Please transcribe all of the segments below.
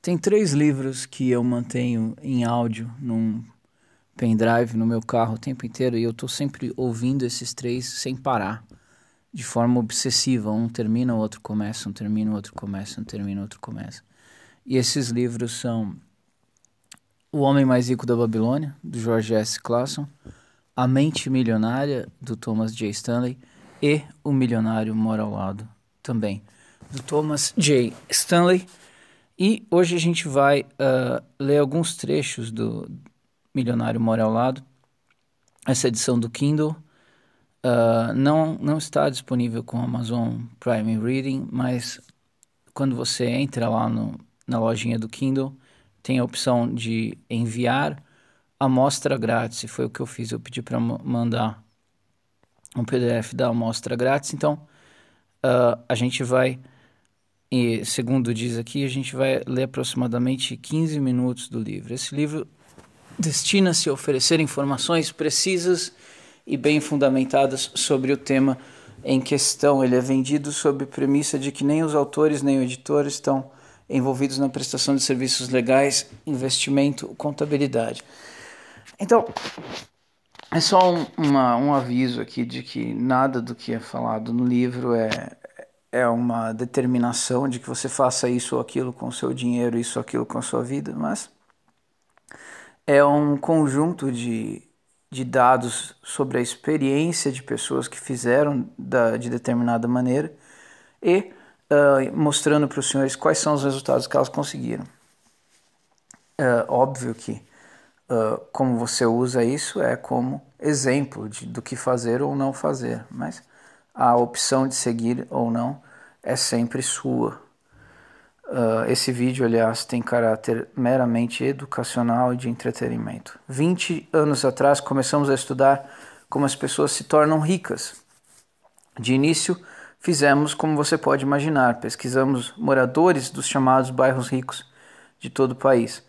Tem três livros que eu mantenho em áudio num pendrive no meu carro o tempo inteiro e eu estou sempre ouvindo esses três sem parar, de forma obsessiva. Um termina, o outro começa, um termina, o outro começa, um termina, o outro começa. E esses livros são O Homem Mais Rico da Babilônia, do George S. Clason, A Mente Milionária, do Thomas J. Stanley, e O Milionário Mora ao Lado, também, do Thomas J. Stanley. E hoje a gente vai uh, ler alguns trechos do Milionário Mora ao Lado. Essa edição do Kindle uh, não, não está disponível com Amazon Prime Reading, mas quando você entra lá no, na lojinha do Kindle, tem a opção de enviar amostra grátis. Foi o que eu fiz. Eu pedi para mandar um PDF da amostra grátis. Então, uh, a gente vai e segundo diz aqui, a gente vai ler aproximadamente 15 minutos do livro. Esse livro destina-se a oferecer informações precisas e bem fundamentadas sobre o tema em questão. Ele é vendido sob premissa de que nem os autores nem o editor estão envolvidos na prestação de serviços legais, investimento, contabilidade. Então, é só um, uma, um aviso aqui de que nada do que é falado no livro é, é uma determinação de que você faça isso ou aquilo com o seu dinheiro, isso ou aquilo com a sua vida, mas é um conjunto de, de dados sobre a experiência de pessoas que fizeram da, de determinada maneira e uh, mostrando para os senhores quais são os resultados que elas conseguiram. Uh, óbvio que uh, como você usa isso é como exemplo de, do que fazer ou não fazer, mas a opção de seguir ou não é sempre sua. Uh, esse vídeo, aliás, tem caráter meramente educacional e de entretenimento. 20 anos atrás, começamos a estudar como as pessoas se tornam ricas. De início, fizemos como você pode imaginar: pesquisamos moradores dos chamados bairros ricos de todo o país.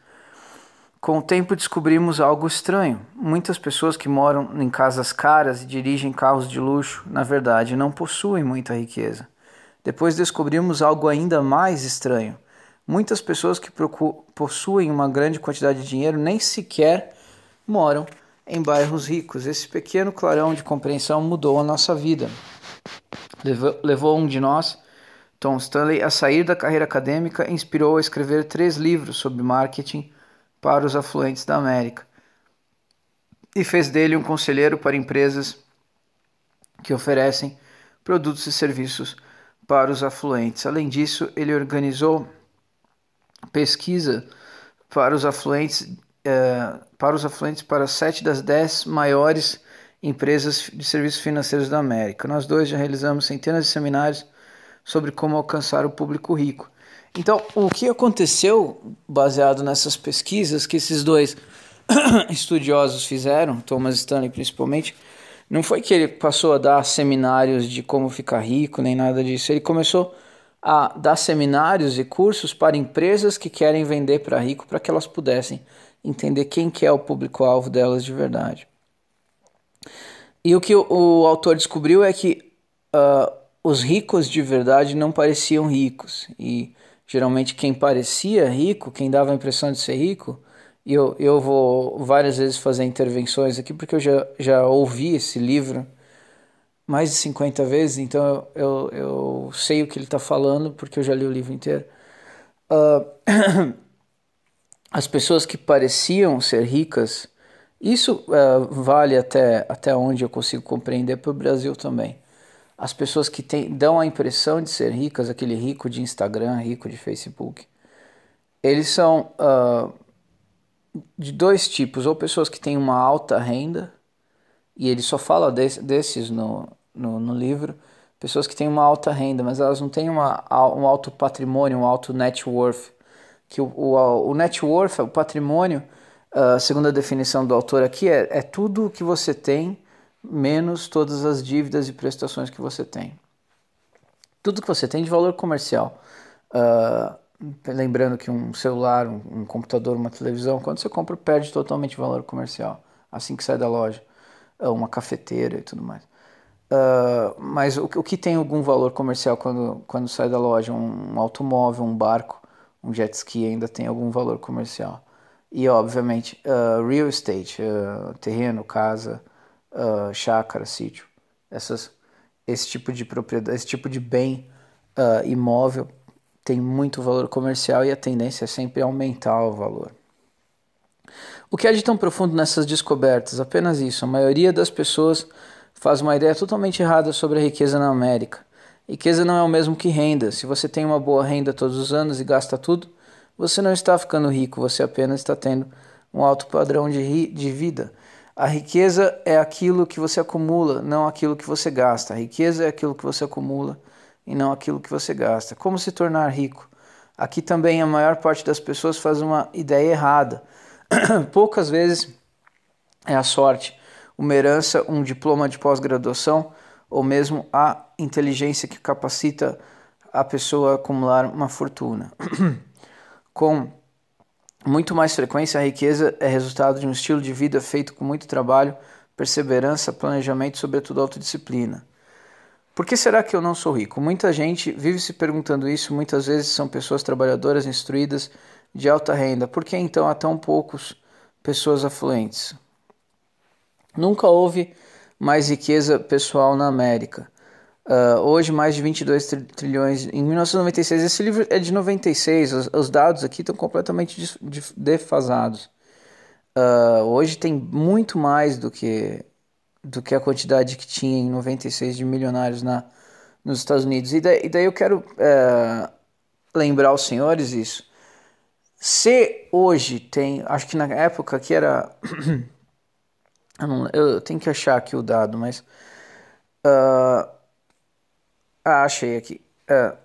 Com o tempo descobrimos algo estranho. Muitas pessoas que moram em casas caras e dirigem carros de luxo, na verdade, não possuem muita riqueza. Depois descobrimos algo ainda mais estranho. Muitas pessoas que possuem uma grande quantidade de dinheiro nem sequer moram em bairros ricos. Esse pequeno clarão de compreensão mudou a nossa vida. Levou, levou um de nós, Tom Stanley, a sair da carreira acadêmica e inspirou a escrever três livros sobre marketing para os afluentes da América e fez dele um conselheiro para empresas que oferecem produtos e serviços para os afluentes. Além disso, ele organizou pesquisa para os afluentes, eh, para os afluentes para sete das dez maiores empresas de serviços financeiros da América. Nós dois já realizamos centenas de seminários sobre como alcançar o público rico. Então, o que aconteceu baseado nessas pesquisas que esses dois estudiosos fizeram, Thomas Stanley principalmente, não foi que ele passou a dar seminários de como ficar rico, nem nada disso. Ele começou a dar seminários e cursos para empresas que querem vender para rico para que elas pudessem entender quem que é o público-alvo delas de verdade. E o que o, autor descobriu é que uh, os ricos de verdade não pareciam ricos. E geralmente quem parecia rico, quem dava a impressão de ser rico, e eu, eu vou várias vezes fazer intervenções aqui porque eu já, já ouvi esse livro mais de 50 vezes, então eu, eu, sei o que ele está falando porque eu já li o livro inteiro. Uh, as pessoas que pareciam ser ricas, isso uh, vale até, até onde eu consigo compreender para o Brasil também. As pessoas que tem, dão a impressão de ser ricas, aquele rico de Instagram, rico de Facebook, eles são uh, de dois tipos, ou pessoas que têm uma alta renda, e ele só fala desse, desses no, no, no, livro, pessoas que têm uma alta renda, mas elas não têm uma, um alto patrimônio, um alto net worth. Que o, o, o net worth, o patrimônio, uh, segundo a definição do autor aqui, é, é tudo que você tem menos todas as dívidas e prestações que você tem. Tudo que você tem de valor comercial. Uh, lembrando que um celular, um, um, computador, uma televisão, quando você compra, perde totalmente valor comercial, assim que sai da loja, ah, uma cafeteira e tudo mais. Uh, mas o, o, que tem algum valor comercial quando, quando sai da loja? Um, um automóvel, um barco, um jet ski ainda tem algum valor comercial. E, obviamente, uh, real estate, uh, terreno, casa, uh, chácara, sítio, essas, esse tipo de propriedade, esse tipo de bem imóvel tem muito valor comercial e a tendência é sempre aumentar o valor. O que há de tão profundo nessas descobertas? Apenas isso. A maioria das pessoas faz uma ideia totalmente errada sobre a riqueza na América. Riqueza não é o mesmo que renda. Se você tem uma boa renda todos os anos e gasta tudo, você não está ficando rico, você apenas está tendo um alto padrão de, de vida. A riqueza é aquilo que você acumula, não aquilo que você gasta. A riqueza é aquilo que você acumula e não aquilo que você gasta. Como se tornar rico? Aqui também a maior parte das pessoas faz uma ideia errada. Poucas vezes é a sorte, uma herança, um diploma de pós-graduação ou mesmo a inteligência que capacita a pessoa a acumular uma fortuna. com muito mais frequência, a riqueza é resultado de um estilo de vida feito com muito trabalho, perseverança, planejamento e, sobretudo, autodisciplina. Por que será que eu não sou rico? Muita gente vive se perguntando isso, muitas vezes são pessoas trabalhadoras, instruídas, de alta renda. Por que então há tão poucas pessoas afluentes? Nunca houve mais riqueza pessoal na América. Uh, hoje, mais de 22 trilhões. Em 1996, esse livro é de 96, os, os dados aqui estão completamente defasados. Uh, hoje tem muito mais do que, do que a quantidade que tinha em 96 de milionários na, nos Estados Unidos. E daí, e daí eu quero uh, lembrar aos senhores isso. Se hoje tem, acho que na época que era. eu, não, eu tenho que achar aqui o dado, mas. Uh, ah, achei aqui. É,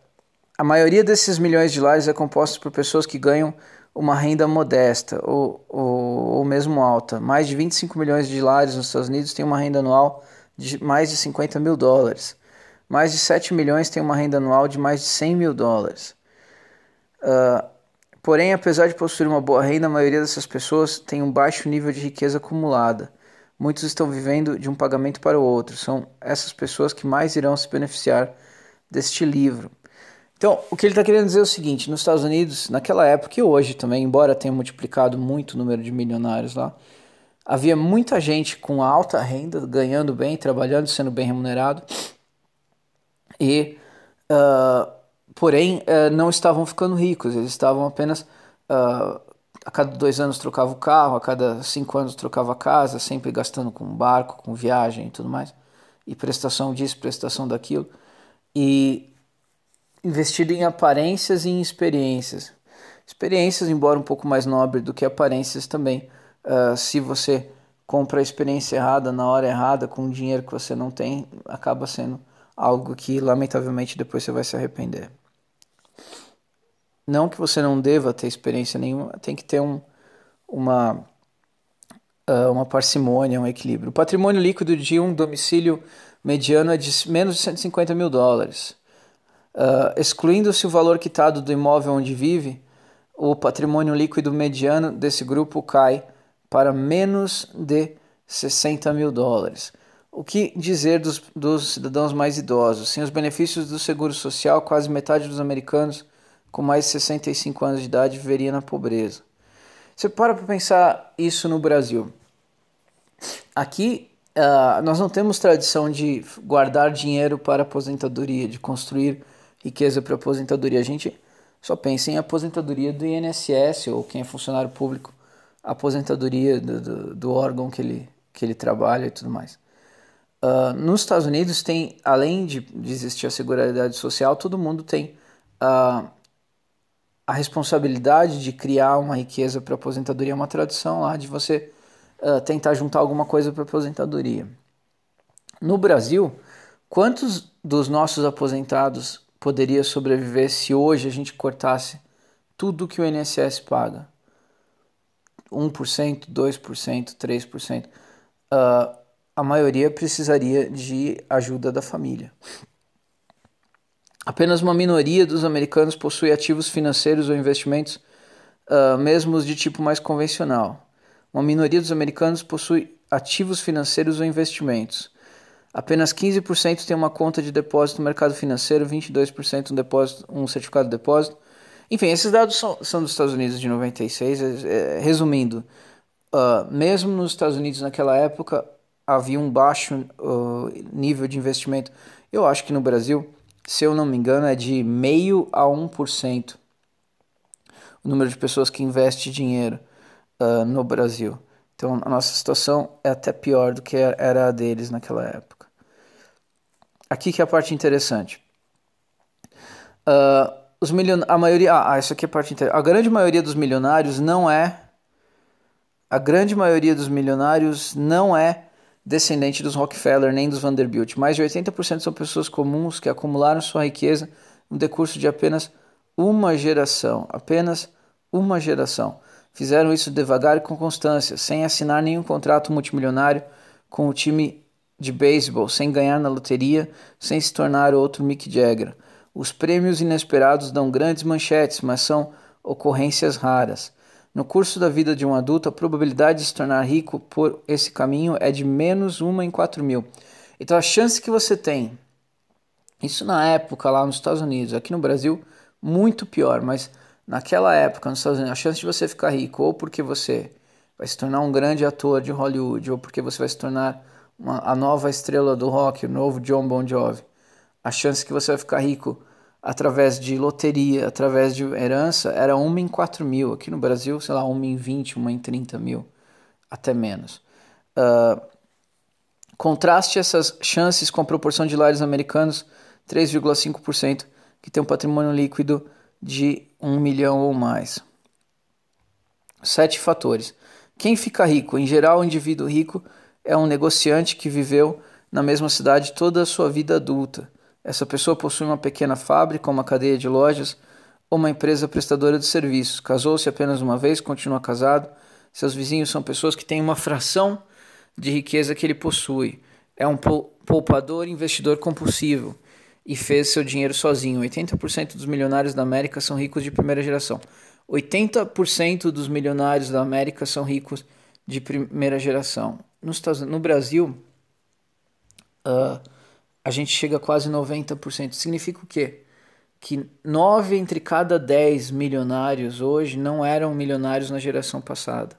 a maioria desses milhões de lares é composta por pessoas que ganham uma renda modesta ou, ou, ou, mesmo alta. Mais de 25 milhões de lares nos Estados Unidos têm uma renda anual de mais de 50 mil dólares. Mais de 7 milhões têm uma renda anual de mais de 100 mil dólares. Uh, porém, apesar de possuir uma boa renda, a maioria dessas pessoas tem um baixo nível de riqueza acumulada. Muitos estão vivendo de um pagamento para o outro. São essas pessoas que mais irão se beneficiar deste livro. Então, o que ele está querendo dizer é o seguinte: nos Estados Unidos, naquela época e hoje também, embora tenha multiplicado muito o número de milionários lá, havia muita gente com alta renda, ganhando bem, trabalhando, sendo bem remunerado, e, uh, porém, uh, não estavam ficando ricos, eles estavam apenas. Uh, a cada dois anos trocava o carro, a cada cinco anos trocava a casa, sempre gastando com barco, com viagem e tudo mais, e prestação disso, prestação daquilo e investido em aparências e em experiências. Experiências, embora um pouco mais nobre do que aparências também, uh, se você compra a experiência errada na hora errada com dinheiro que você não tem, acaba sendo algo que lamentavelmente depois você vai se arrepender. Não que você não deva ter experiência nenhuma, tem que ter um, uma, uh, uma parcimônia, um equilíbrio. O patrimônio líquido de um domicílio mediano é de menos de 150 mil dólares. Uh, Excluindo-se o valor quitado do imóvel onde vive, o patrimônio líquido mediano desse grupo cai para menos de 60 mil dólares. O que dizer dos, dos cidadãos mais idosos? Sem os benefícios do seguro social, quase metade dos americanos com mais de 65 anos de idade viveria na pobreza. Você para para pensar isso no Brasil. Aqui uh, nós não temos tradição de guardar dinheiro para aposentadoria, de construir riqueza para aposentadoria. A gente só pensa em aposentadoria do INSS ou quem é funcionário público, aposentadoria do, do, do órgão que ele, que ele trabalha e tudo mais. Uh, nos Estados Unidos tem, além de, de existir a Seguridade Social, todo mundo tem uh, a responsabilidade de criar uma riqueza para aposentadoria, é uma tradição lá de você uh, tentar juntar alguma coisa para aposentadoria. No Brasil, quantos dos nossos aposentados poderia sobreviver se hoje a gente cortasse tudo que o INSS paga? 1%, 2%, 3%. Uh, a maioria precisaria de ajuda da família. Apenas uma minoria dos americanos possui ativos financeiros ou investimentos, uh, mesmo os de tipo mais convencional. Uma minoria dos americanos possui ativos financeiros ou investimentos. Apenas 15% tem uma conta de depósito no mercado financeiro, 22% um, depósito, um certificado de depósito Enfim, esses dados são, são dos Estados Unidos de 96. É, é, resumindo, uh, mesmo nos Estados Unidos naquela época havia um baixo uh, nível de investimento. Eu acho que no Brasil, se eu não me engano, é de meio a 1% o número de pessoas que investe dinheiro uh, no Brasil. Então a nossa situação é até pior do que era a deles naquela época. Aqui que é a parte interessante. Uh, os milion... A maioria. Ah, isso aqui é a parte interessante. A grande maioria dos milionários não é. A grande maioria dos milionários não é descendente dos Rockefeller nem dos Vanderbilt. Mais de 80% são pessoas comuns que acumularam sua riqueza no decurso de apenas uma geração. Apenas uma geração. Fizeram isso devagar e com constância, sem assinar nenhum contrato multimilionário com o time de beisebol, sem ganhar na loteria, sem se tornar outro Mick Jagger. Os prêmios inesperados dão grandes manchetes, mas são ocorrências raras. No curso da vida de um adulto, a probabilidade de se tornar rico por esse caminho é de menos uma em quatro mil. Então a chance que você tem, isso na época lá nos Estados Unidos, aqui no Brasil, muito pior, mas naquela época nos Estados Unidos, a chance de você ficar rico ou porque você vai se tornar um grande ator de Hollywood ou porque você vai se tornar uma, a nova estrela do rock, o novo John Bon Jovi, a chance que você vai ficar rico através de loteria, através de herança, era uma em 4 mil. Aqui no Brasil, sei lá, uma em 20, uma em 30 mil, até menos. Uh, contraste essas chances com a proporção de lares americanos, 3,5%, que tem um patrimônio líquido de 1 milhão ou mais. Sete fatores. Quem fica rico? Em geral, o indivíduo rico é um negociante que viveu na mesma cidade toda a sua vida adulta. Essa pessoa possui uma pequena fábrica, uma cadeia de lojas ou uma empresa prestadora de serviços. Casou-se apenas uma vez, continua casado. Seus vizinhos são pessoas que têm uma fração de riqueza que ele possui. É um poupador investidor compulsivo e fez seu dinheiro sozinho. 80% dos milionários da América são ricos de primeira geração. 80% dos milionários da América são ricos de primeira geração. No, no Brasil, uh, a gente chega a quase 90%. Significa o quê? Que 9 entre cada 10 milionários hoje não eram milionários na geração passada.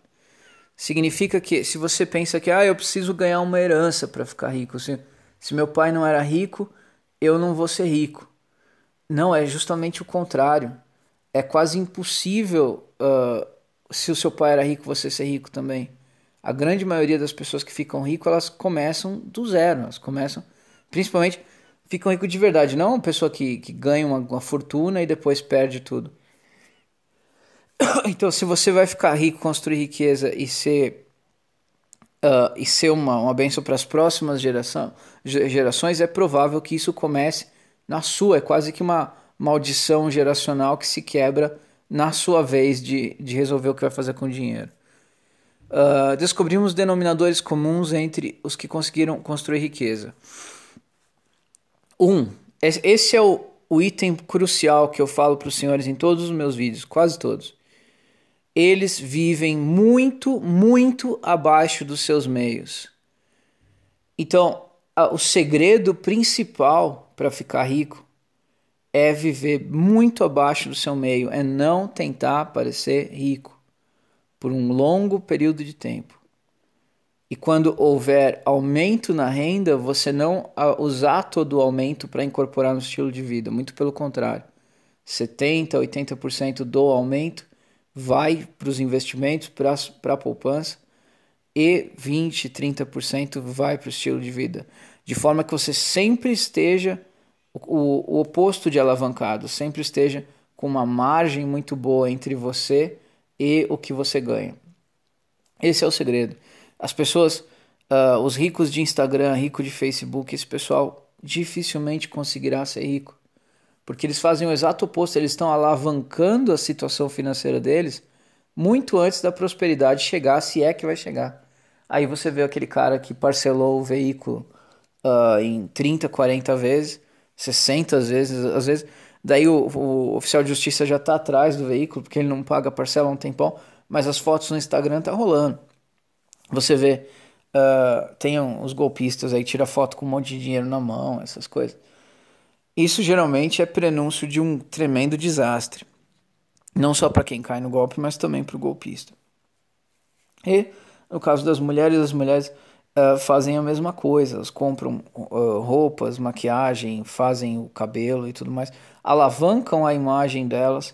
Significa que se você pensa que ah, eu preciso ganhar uma herança para ficar rico, se, se meu pai não era rico, eu não vou ser rico. Não, é justamente o contrário. É quase impossível, uh, se o seu pai era rico, você ser rico também. A grande maioria das pessoas que ficam ricas, elas começam do zero. Elas começam, principalmente, ficam ricos de verdade. Não uma pessoa que, que ganha uma, uma fortuna e depois perde tudo. Então, se você vai ficar rico, construir riqueza e ser uh, e ser uma, uma benção para as próximas geração, gerações, é provável que isso comece na sua. É quase que uma maldição geracional que se quebra na sua vez de, de resolver o que vai fazer com o dinheiro. Uh, descobrimos denominadores comuns entre os que conseguiram construir riqueza. Um, esse é o, o item crucial que eu falo para os senhores em todos os meus vídeos, quase todos eles vivem muito, muito abaixo dos seus meios. Então, a, o segredo principal para ficar rico é viver muito abaixo do seu meio, é não tentar parecer rico por um longo período de tempo. E quando houver aumento na renda, você não usar todo o aumento para incorporar no estilo de vida, muito pelo contrário. 70, 80% do aumento vai para os investimentos, para a poupança, e 20, 30% vai para o estilo de vida. De forma que você sempre esteja o, o oposto de alavancado, sempre esteja com uma margem muito boa entre você e o que você ganha. Esse é o segredo. As pessoas, uh, os ricos de Instagram, rico de Facebook, esse pessoal dificilmente conseguirá ser rico porque eles fazem o exato oposto, eles estão alavancando a situação financeira deles muito antes da prosperidade chegar, se é que vai chegar. Aí você vê aquele cara que parcelou o veículo uh, em 30, 40 vezes, 60 vezes, às vezes. Daí o, o oficial de justiça já está atrás do veículo, porque ele não paga parcela há um tempão, mas as fotos no Instagram tá rolando. Você vê, uh, tem os golpistas aí, tira foto com um monte de dinheiro na mão, essas coisas. Isso geralmente é prenúncio de um tremendo desastre. Não só para quem cai no golpe, mas também para o golpista. E no caso das mulheres, as mulheres uh, fazem a mesma coisa. Elas compram uh, roupas, maquiagem, fazem o cabelo e tudo mais, alavancam a imagem delas,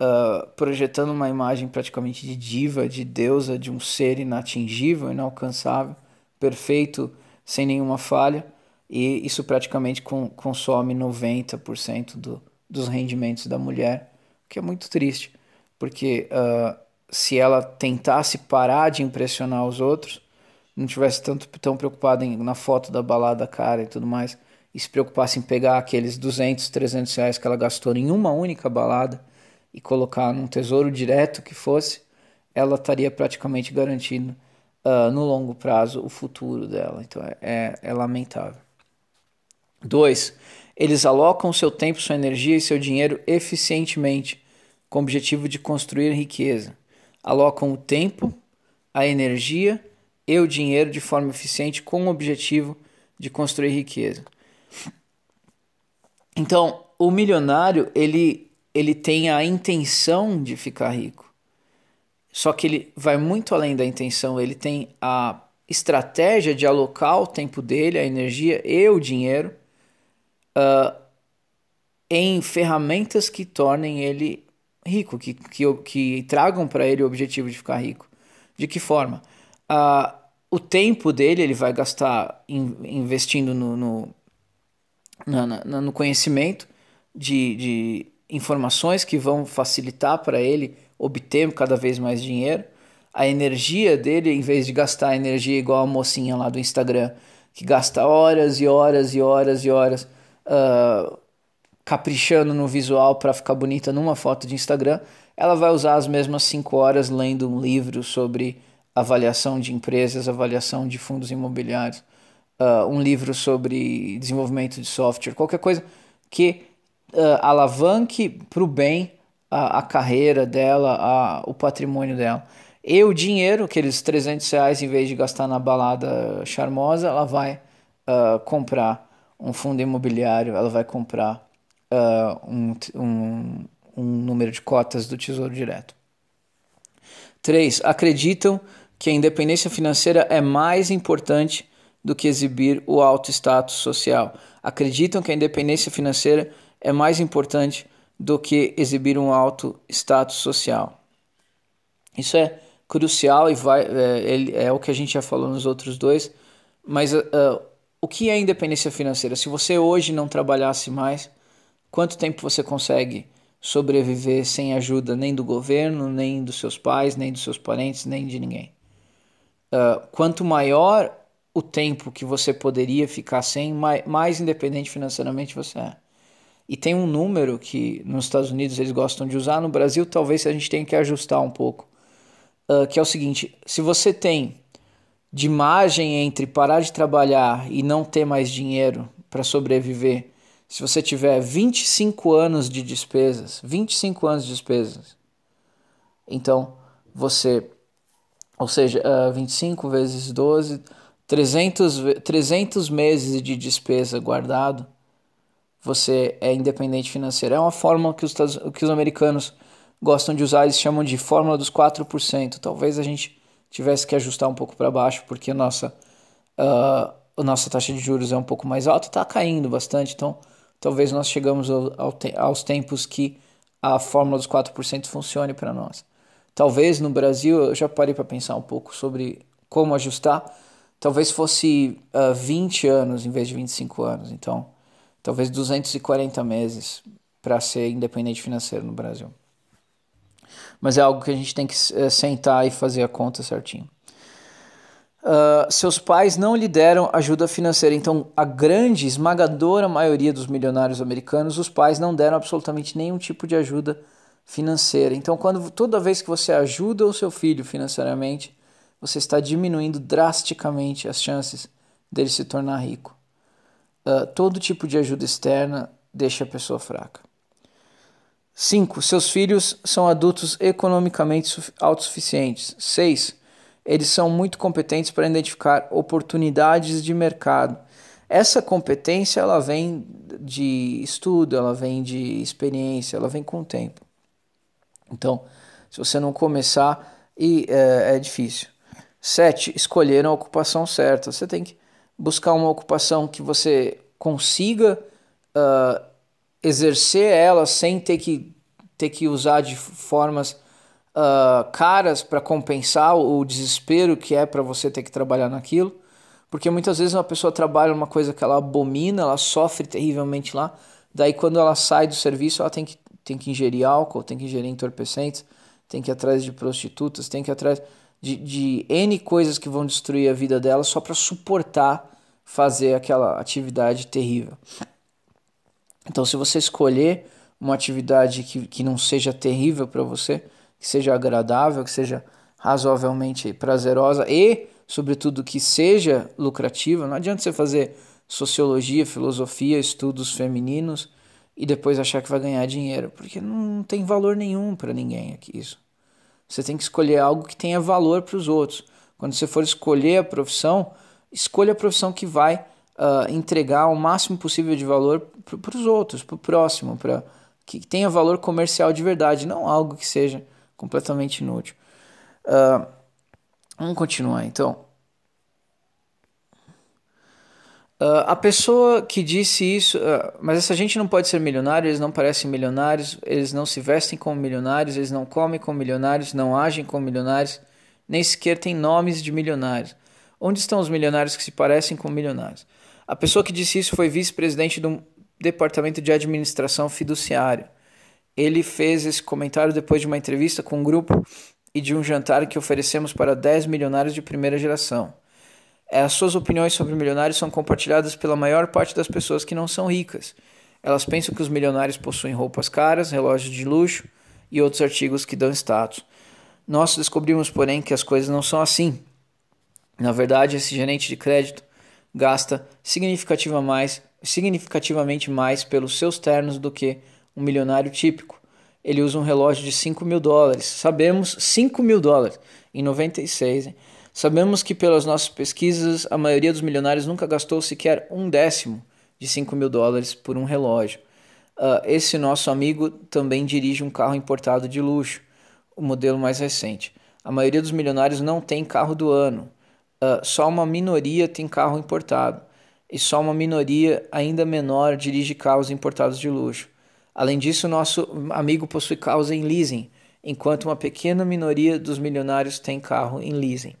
uh, projetando uma imagem praticamente de diva, de deusa, de um ser inatingível, inalcançável, perfeito, sem nenhuma falha. E isso praticamente com, consome 90% do, dos rendimentos da mulher, o que é muito triste, porque uh, se ela tentasse parar de impressionar os outros, não tivesse tanto tão preocupada na foto da balada cara e tudo mais, e se preocupasse em pegar aqueles 200, 300 reais que ela gastou em uma única balada e colocar num tesouro direto que fosse, ela estaria praticamente garantindo uh, no longo prazo o futuro dela. Então é, é, é lamentável. Dois, eles alocam seu tempo, sua energia e seu dinheiro eficientemente, com o objetivo de construir riqueza. Alocam o tempo, a energia e o dinheiro de forma eficiente com o objetivo de construir riqueza. Então, o milionário, ele, ele tem a intenção de ficar rico. Só que ele vai muito além da intenção, ele tem a estratégia de alocar o tempo dele, a energia e o dinheiro uh, em ferramentas que tornem ele rico, que, que, que tragam para ele o objetivo de ficar rico. De que forma? Uh, o tempo dele ele vai gastar in, investindo no, no, no, no conhecimento de, de informações que vão facilitar para ele obter cada vez mais dinheiro. A energia dele, em vez de gastar energia igual a mocinha lá do Instagram, que gasta horas e horas e horas e horas uh, caprichando no visual para ficar bonita numa foto de Instagram, ela vai usar as mesmas 5 horas lendo um livro sobre avaliação de empresas, avaliação de fundos imobiliários, uh, um livro sobre desenvolvimento de software, qualquer coisa que uh, alavanque para o bem a, a, carreira dela, a, o patrimônio dela. E o dinheiro, aqueles 300 reais, em vez de gastar na balada charmosa, ela vai uh, comprar um fundo imobiliário, ela vai comprar uh, um, um, um número de cotas do Tesouro Direto. 3. Acreditam que a independência financeira é mais importante do que exibir o alto status social. Acreditam que a independência financeira é mais importante do que exibir um alto status social. Isso é crucial e vai, é, é o que a gente já falou nos outros dois, mas uh, o que é independência financeira? Se você hoje não trabalhasse mais, quanto tempo você consegue sobreviver sem ajuda nem do governo, nem dos seus pais, nem dos seus parentes, nem de ninguém? Uh, quanto maior o tempo que você poderia ficar sem, mais, mais independente financeiramente você é. E tem um número que nos Estados Unidos eles gostam de usar, no Brasil talvez a gente tenha que ajustar um pouco, uh, que é o seguinte: se você tem de margem entre parar de trabalhar e não ter mais dinheiro para sobreviver, se você tiver 25 anos de despesas, 25 anos de despesas, então você, ou seja, uh, 25 vezes 12, 300, 300 meses de despesa guardado, você é independente financeiro. É uma fórmula que os, que os americanos gostam de usar, eles chamam de fórmula dos 4%. Talvez a gente tivesse que ajustar um pouco para baixo, porque a nossa, uh, a nossa taxa de juros é um pouco mais alta, está caindo bastante, então talvez nós chegamos ao, ao aos tempos que a fórmula dos 4% funcione para nós. Talvez no Brasil, eu já parei para pensar um pouco sobre como ajustar, talvez fosse uh, ah, 20 anos em vez de 25 anos, então talvez 240 meses para ser independente financeiro no Brasil mas é algo que a gente tem que é, sentar e fazer a conta certinho. Uh, seus pais não lhe deram ajuda financeira, então a grande, esmagadora maioria dos milionários americanos, os pais não deram absolutamente nenhum tipo de ajuda financeira. Então, quando toda vez que você ajuda o seu filho financeiramente, você está diminuindo drasticamente as chances dele se tornar rico. Uh, todo tipo de ajuda externa deixa a pessoa fraca. 5. Seus filhos são adultos economicamente autossuficientes. 6. Eles são muito competentes para identificar oportunidades de mercado. Essa competência ela vem de estudo, ela vem de experiência, ela vem com o tempo. Então, se você não começar, e é, é difícil. Sete, escolher a ocupação certa. Você tem que buscar uma ocupação que você consiga uh, exercer ela sem ter que, ter que usar de formas uh, caras para compensar o desespero que é para você ter que trabalhar naquilo. Porque muitas vezes uma pessoa trabalha uma coisa que ela abomina, ela sofre terrivelmente lá, daí quando ela sai do serviço ela tem que, tem que ingerir álcool, tem que ingerir entorpecentes, tem que ir atrás de prostitutas, tem que ir atrás de, de N coisas que vão destruir a vida dela só para suportar fazer aquela atividade terrível. Então, se você escolher uma atividade que, que não seja terrível para você, que seja agradável, que seja razoavelmente prazerosa e, sobretudo, que seja lucrativa, não adianta você fazer sociologia, filosofia, estudos femininos e depois achar que vai ganhar dinheiro, porque não tem valor nenhum para ninguém aqui isso. Você tem que escolher algo que tenha valor para os outros. Quando você for escolher a profissão, escolha a profissão que vai uh, entregar o máximo possível de valor para os outros, para o próximo, para que tenha valor comercial de verdade, não algo que seja completamente inútil. Uh, vamos continuar então. Uh, a pessoa que disse isso, uh, mas essa gente não pode ser milionário, eles não parecem milionários, eles não se vestem como milionários, eles não comem como milionários, não agem como milionários, nem sequer têm nomes de milionários. Onde estão os milionários que se parecem com milionários? A pessoa que disse isso foi vice-presidente do Departamento de Administração Fiduciário. Ele fez esse comentário depois de uma entrevista com um grupo e de um jantar que oferecemos para 10 milionários de primeira geração. É, as suas opiniões sobre milionários são compartilhadas pela maior parte das pessoas que não são ricas. Elas pensam que os milionários possuem roupas caras, relógios de luxo e outros artigos que dão status. Nós descobrimos, porém, que as coisas não são assim. Na verdade, esse gerente de crédito gasta significativa mais, significativamente mais pelos seus ternos do que um milionário típico. Ele usa um relógio de 5 mil dólares. Sabemos 5 mil dólares em 96. Hein? Sabemos que, pelas nossas pesquisas, a maioria dos milionários nunca gastou sequer um décimo de 5 mil dólares por um relógio. Uh, esse nosso amigo também dirige um carro importado de luxo, o modelo mais recente. A maioria dos milionários não tem carro do ano. Uh, só uma minoria tem carro importado. E só uma minoria ainda menor dirige carros importados de luxo. Além disso, nosso amigo possui carros em leasing, enquanto uma pequena minoria dos milionários tem carro em leasing.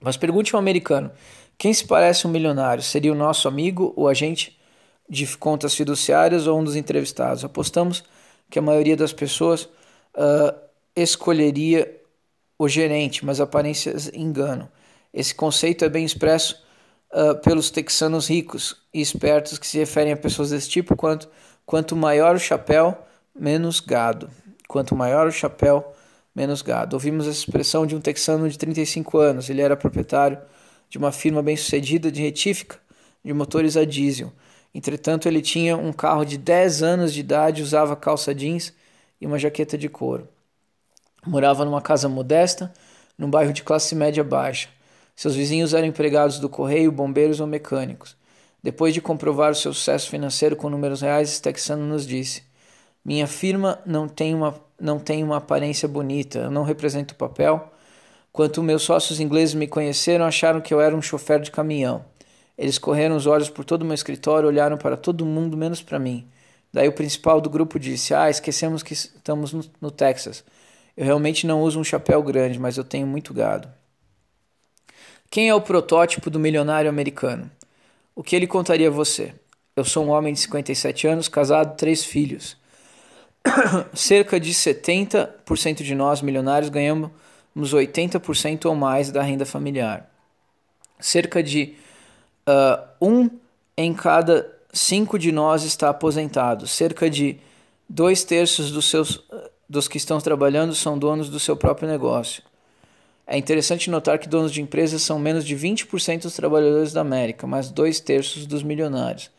Mas pergunte ao americano: quem se parece um milionário? Seria o nosso amigo, o agente de contas fiduciárias ou um dos entrevistados? Apostamos que a maioria das pessoas uh, escolheria o gerente, mas aparências enganam. Esse conceito é bem expresso uh, pelos texanos ricos e espertos que se referem a pessoas desse tipo quanto quanto maior o chapéu, menos gado. Quanto maior o chapéu, menos gado. Ouvimos essa expressão de um texano de 35 anos. Ele era proprietário de uma firma bem-sucedida de retífica de motores a diesel. Entretanto, ele tinha um carro de 10 anos de idade, usava calça jeans e uma jaqueta de couro. Morava numa casa modesta, num bairro de classe média baixa. Seus vizinhos eram empregados do correio, bombeiros ou mecânicos. Depois de comprovar o seu sucesso financeiro com números reais, texano nos disse: Minha firma não tem uma não tenho uma aparência bonita, eu não represento o papel. Quando meus sócios ingleses me conheceram, acharam que eu era um chofer de caminhão. Eles correram os olhos por todo o meu escritório, olharam para todo mundo menos para mim. Daí o principal do grupo disse: Ah, esquecemos que estamos no, no Texas. Eu realmente não uso um chapéu grande, mas eu tenho muito gado. Quem é o protótipo do milionário americano? O que ele contaria a você? Eu sou um homem de 57 anos, casado, três filhos. cerca de 70% de nós milionários ganhamos 80% ou mais da renda familiar. Cerca de uh, um em cada cinco de nós está aposentado. Cerca de dois terços dos, seus, dos que estão trabalhando são donos do seu próprio negócio. É interessante notar que donos de empresas são menos de 20% dos trabalhadores da América, mas dois terços dos milionários.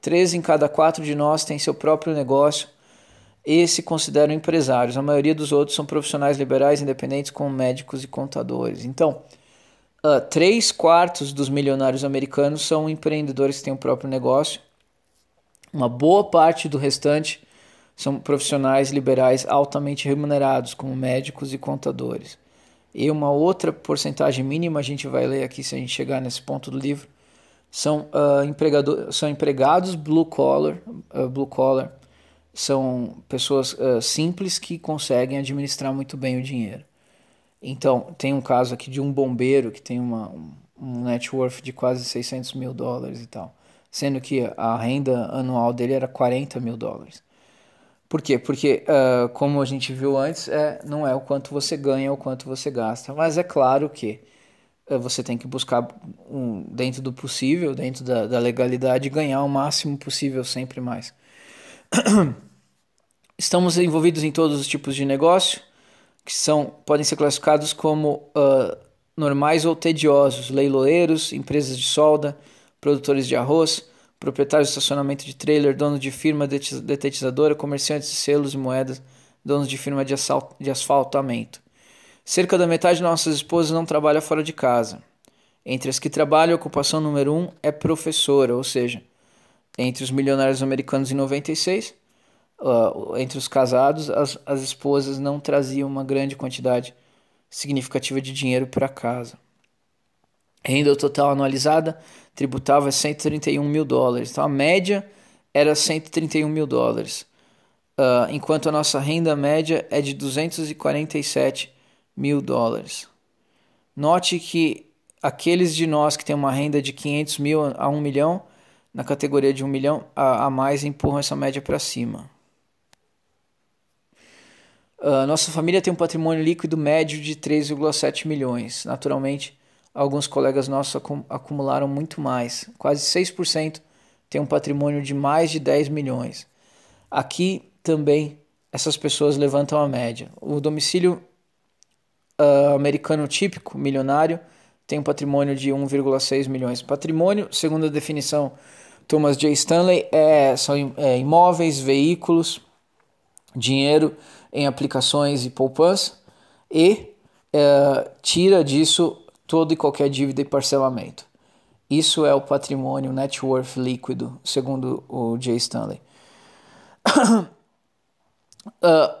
Três em cada quatro de nós têm seu próprio negócio e se consideram empresários. A maioria dos outros são profissionais liberais independentes, como médicos e contadores. Então, uh, três quartos dos milionários americanos são empreendedores que têm o próprio negócio. Uma boa parte do restante são profissionais liberais altamente remunerados, como médicos e contadores. E uma outra porcentagem mínima, a gente vai ler aqui se a gente chegar nesse ponto do livro, são, uh, são empregados blue collar, uh, blue collar, são pessoas uh, simples que conseguem administrar muito bem o dinheiro. Então, tem um caso aqui de um bombeiro que tem uma, um net worth de quase 600 mil dólares e tal, sendo que a renda anual dele era 40 mil dólares. Por quê? Porque, uh, como a gente viu antes, é, não é o quanto você ganha, é o quanto você gasta. Mas é claro que uh, você tem que buscar, um, dentro do possível, dentro da, da legalidade, ganhar o máximo possível, sempre mais. Estamos envolvidos em todos os tipos de negócio, que são, podem ser classificados como uh, normais ou tediosos, leiloeiros, empresas de solda, produtores de arroz, proprietários de estacionamento de trailer, donos de firma detetizadora, comerciantes de selos e moedas, donos de firma de, de asfaltamento. Cerca da metade de nossas esposas não trabalha fora de casa. Entre as que trabalham, a ocupação número um é professora, ou seja, entre os milionários americanos em 96, uh, entre os casados, as, as esposas não traziam uma grande quantidade significativa de dinheiro para casa. Renda total anualizada tributava 131 mil dólares. Então a média era 131 mil dólares, uh, enquanto a nossa renda média é de 247 mil dólares. Note que aqueles de nós que têm uma renda de 500 mil a 1 milhão, na categoria de 1 milhão a, a mais, empurram essa média para cima. Uh, nossa família tem um patrimônio líquido médio de 3,7 milhões. Naturalmente, alguns colegas nossos acumularam muito mais. Quase 6% têm um patrimônio de mais de 10 milhões. Aqui também essas pessoas levantam a média. O domicílio uh, americano típico, milionário, tem um patrimônio de 1,6 milhões. Patrimônio, segundo a definição Thomas J. Stanley, é, são é, imóveis, veículos, dinheiro em aplicações e poupança e é, tira disso toda e qualquer dívida e parcelamento. Isso é o patrimônio net worth líquido, segundo o Jay Stanley. uh,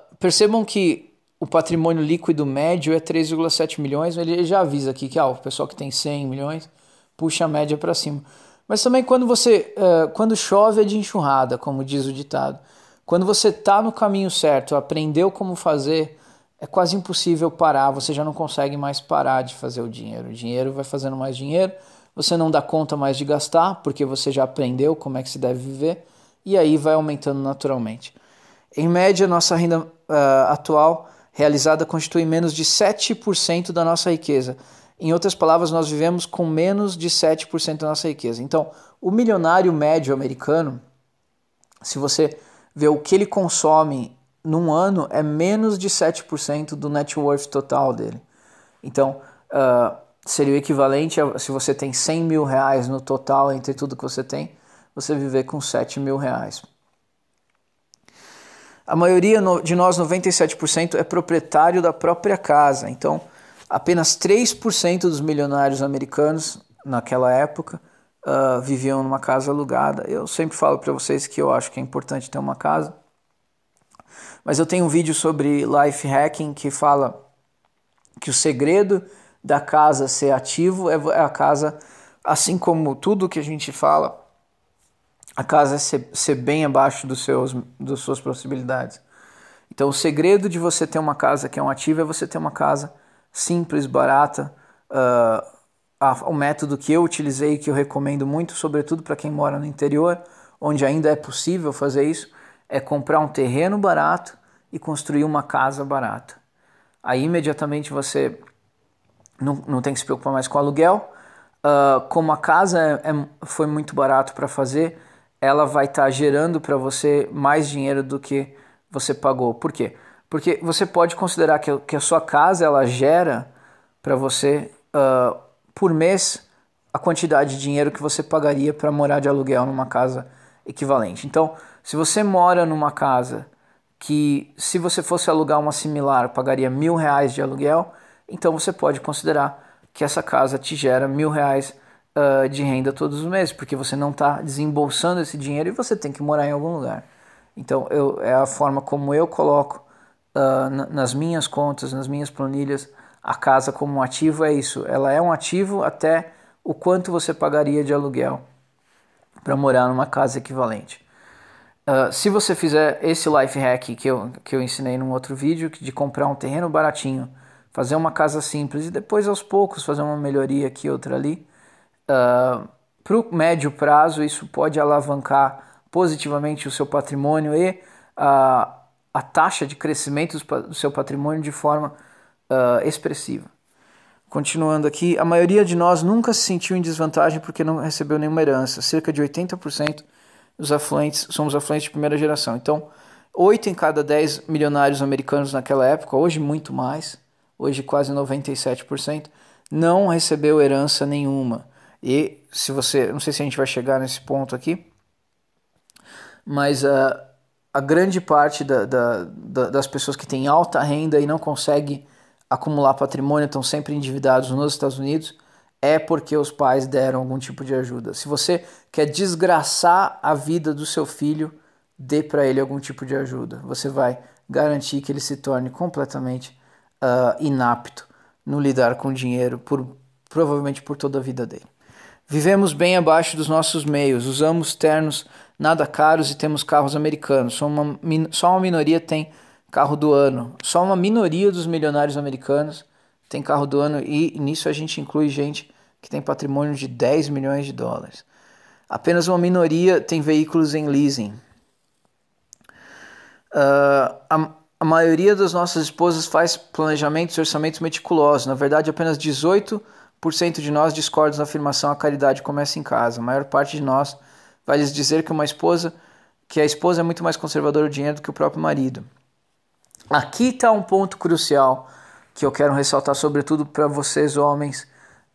percebam que o patrimônio líquido médio é 3,7 milhões. Ele já avisa aqui que ah, o pessoal que tem 100 milhões puxa a média para cima. Mas também quando você, uh, quando chove é de enxurrada, como diz o ditado. Quando você está no caminho certo, aprendeu como fazer, é quase impossível parar, você já não consegue mais parar de fazer o dinheiro. O dinheiro vai fazendo mais dinheiro, você não dá conta mais de gastar, porque você já aprendeu como é que se deve viver, e aí vai aumentando naturalmente. Em média, nossa renda uh, atual realizada constitui menos de 7% da nossa riqueza. Em outras palavras, nós vivemos com menos de 7% da nossa riqueza. Então, o milionário médio americano, se você vê o que ele consome num ano é menos de 7% do net worth total dele. Então, uh, seria o equivalente a se você tem 100 mil reais no total entre tudo que você tem, você viver com 7 mil reais. A maioria de nós, 97%, é proprietário da própria casa. Então, apenas 3% dos milionários americanos naquela época uh, viviam numa casa alugada. Eu sempre falo para vocês que eu acho que é importante ter uma casa mas eu tenho um vídeo sobre life hacking que fala que o segredo da casa ser ativo é, é a casa, assim como tudo que a gente fala, a casa é ser, ser bem abaixo dos seus, das suas possibilidades. Então, o segredo de você ter uma casa que é um ativo é você ter uma casa simples, barata. Uh, a, o método que eu utilizei, que eu recomendo muito, sobretudo para quem mora no interior, onde ainda é possível fazer isso, é comprar um terreno barato e construir uma casa barata. Aí imediatamente você não, não tem que se preocupar mais com aluguel. Uh, como a casa é, é, foi muito barato para fazer, ela vai estar tá gerando para você mais dinheiro do que você pagou. Por quê? Porque você pode considerar que, que a sua casa ela gera para você uh, por mês a quantidade de dinheiro que você pagaria para morar de aluguel numa casa equivalente. Então, se você mora numa casa que, se você fosse alugar uma similar, pagaria mil reais de aluguel, então você pode considerar que essa casa te gera mil reais uh, de renda todos os meses, porque você não está desembolsando esse dinheiro e você tem que morar em algum lugar. Então eu, é a forma como eu coloco uh, nas minhas contas, nas minhas planilhas, a casa como um ativo é isso. Ela é um ativo até o quanto você pagaria de aluguel para morar numa casa equivalente. Uh, se você fizer esse life hack que eu, que eu ensinei num outro vídeo, de comprar um terreno baratinho, fazer uma casa simples e depois aos poucos fazer uma melhoria aqui, outra ali, uh, para o médio prazo isso pode alavancar positivamente o seu patrimônio e uh, a taxa de crescimento do seu patrimônio de forma uh, expressiva. Continuando aqui, a maioria de nós nunca se sentiu em desvantagem porque não recebeu nenhuma herança. Cerca de 80% dos afluentes somos afluentes de primeira geração. Então, 8 em cada 10 milionários americanos naquela época, hoje muito mais, hoje quase 97%, não recebeu herança nenhuma. E se você, não sei se a gente vai chegar nesse ponto aqui, mas a, a grande parte da, da, da, das pessoas que têm alta renda e não consegue acumular patrimônio, estão sempre endividados nos Estados Unidos, é porque os pais deram algum tipo de ajuda. Se você quer desgraçar a vida do seu filho, dê para ele algum tipo de ajuda. Você vai garantir que ele se torne completamente uh, inapto no lidar com dinheiro, por, provavelmente por toda a vida dele. Vivemos bem abaixo dos nossos meios, usamos ternos nada caros e temos carros americanos. Só uma, só uma minoria tem carro do ano. Só uma minoria dos milionários americanos tem carro do ano e nisso a gente inclui gente que tem patrimônio de 10 milhões de dólares. Apenas uma minoria tem veículos em leasing. Uh, a, a, maioria das nossas esposas faz planejamentos e orçamentos meticulosos. Na verdade, apenas 18% de nós discordam da afirmação a caridade começa em casa. A maior parte de nós vai lhes dizer que uma esposa, que a esposa é muito mais conservadora do dinheiro do que o próprio marido. Aqui está um ponto crucial que eu quero ressaltar, sobretudo para vocês, homens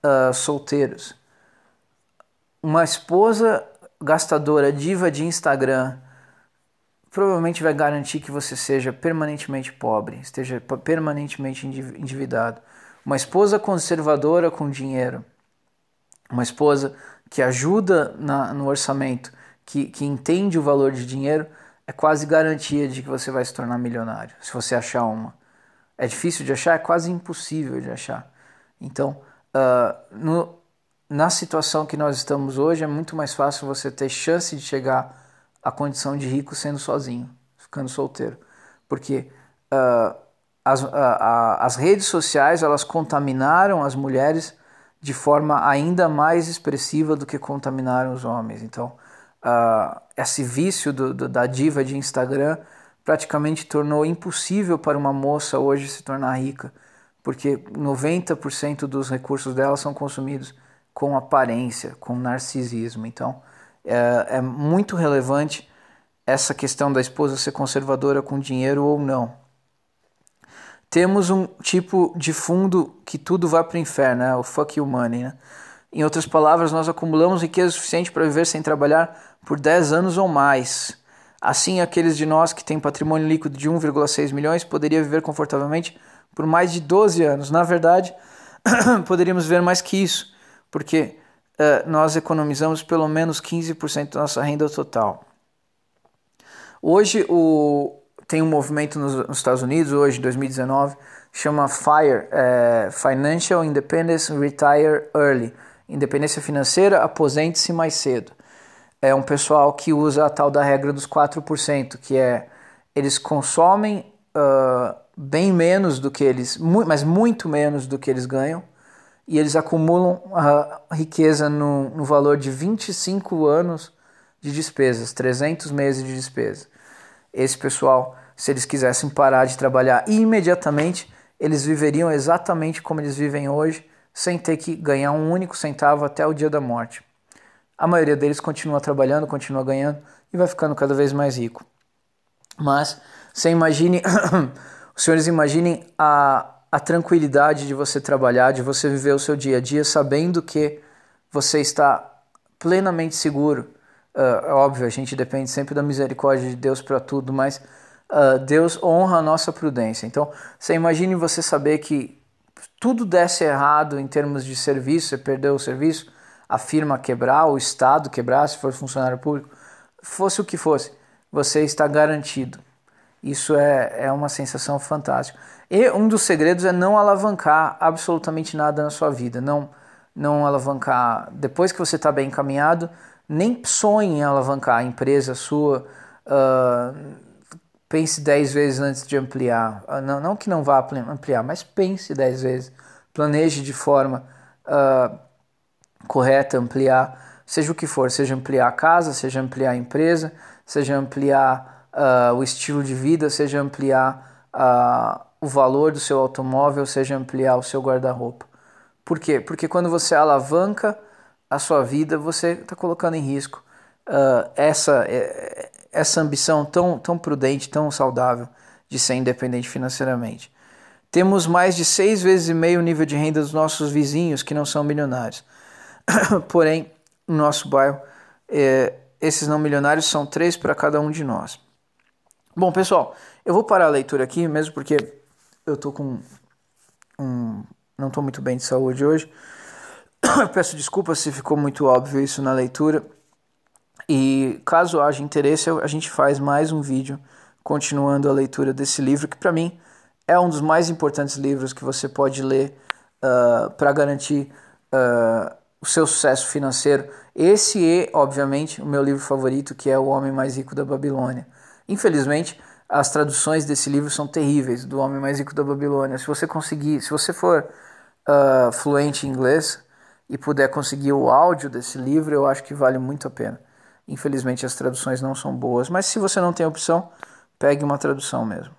uh, solteiros. Uma esposa gastadora, diva de Instagram, provavelmente vai garantir que você seja permanentemente pobre, esteja permanentemente endividado. Uma esposa conservadora com dinheiro, uma esposa que ajuda na, no orçamento, que, que entende o valor de dinheiro, é quase garantia de que você vai se tornar milionário, se você achar uma. É difícil de achar, é quase impossível de achar. Então, uh, no, na situação que nós estamos hoje, é muito mais fácil você ter chance de chegar à condição de rico sendo sozinho, ficando solteiro. Porque uh, as, uh, as redes sociais elas contaminaram as mulheres de forma ainda mais expressiva do que contaminaram os homens. Então, esse vício do, do, da diva de Instagram praticamente tornou impossível para uma moça hoje se tornar rica porque 90% dos recursos dela são consumidos com aparência, com narcisismo. Então, é, é muito relevante essa questão da esposa ser conservadora com dinheiro ou não. Temos um tipo de fundo que tudo vai para o inferno, né? o fuck you money. Né? Em outras palavras, nós acumulamos riqueza suficiente para viver sem trabalhar por 10 anos ou mais. Assim, aqueles de nós que têm patrimônio líquido de 1,6 milhões poderia viver confortavelmente por mais de 12 anos. Na verdade, poderíamos ver mais que isso, porque uh, nós economizamos pelo menos 15% da nossa renda total. Hoje o, tem um movimento nos, nos Estados Unidos, hoje, 2019, chama FIRE, é, Financial Independence Retire Early. Independência financeira, aposente-se mais cedo. É um pessoal que usa a tal da regra dos 4%, que é eles consomem uh, bem menos do que eles, mas muito menos do que eles ganham, e eles acumulam a riqueza no, no valor de 25 anos de despesas, 300 meses de despesa. Esse pessoal, se eles quisessem parar de trabalhar imediatamente, eles viveriam exatamente como eles vivem hoje, sem ter que ganhar um único centavo até o dia da morte. A maioria deles continua trabalhando, continua ganhando e vai ficando cada vez mais rico. Mas você imagine Os senhores imaginem a, a tranquilidade de você trabalhar, de você viver o seu dia a dia sabendo que você está plenamente seguro. Uh, óbvio, a gente depende sempre da misericórdia de Deus para tudo, mas uh, Deus honra a nossa prudência. Então, você imagine você saber que tudo desse errado em termos de serviço, você perdeu o serviço, a firma quebrar, o Estado quebrar, se for funcionário público, fosse o que fosse você está garantido. Isso é, é uma sensação fantástica. E um dos segredos é não alavancar absolutamente nada na sua vida. Não, não alavancar. Depois que você está bem encaminhado, nem sonhe em alavancar a empresa sua. Uh, pense dez vezes antes de ampliar. Uh, não, não que não vá ampliar, mas pense dez vezes. Planeje de forma uh, correta ampliar, seja o que for, seja ampliar a casa, seja ampliar a empresa, seja ampliar o estilo de vida, seja ampliar o valor do seu automóvel, seja ampliar o seu guarda-roupa. Por quê? Porque quando você alavanca a sua vida, você está colocando em risco uh, essa, eh, essa ambição tão, tão prudente, tão saudável de ser independente financeiramente. Temos mais de seis vezes e meio o nível de renda dos nossos vizinhos que não são milionários. Porém, no nosso bairro, eh, esses não milionários são três para cada um de nós. Bom, pessoal, eu vou parar a leitura aqui, mesmo porque eu tô com um, não estou muito bem de saúde hoje. Eu peço desculpas se ficou muito óbvio isso na leitura. E caso haja interesse, a gente faz mais um vídeo continuando a leitura desse livro, que para mim é um dos mais importantes livros que você pode ler uh, ah, para garantir uh, o seu sucesso financeiro. Esse é, obviamente, o meu livro favorito, que é O Homem Mais Rico da Babilônia. Infelizmente, as traduções desse livro são terríveis, do Homem Mais Rico da Babilônia. Se você conseguir, se você for uh, fluente em inglês e puder conseguir o áudio desse livro, eu acho que vale muito a pena. Infelizmente as traduções não são boas, mas se você não tem opção, pegue uma tradução mesmo.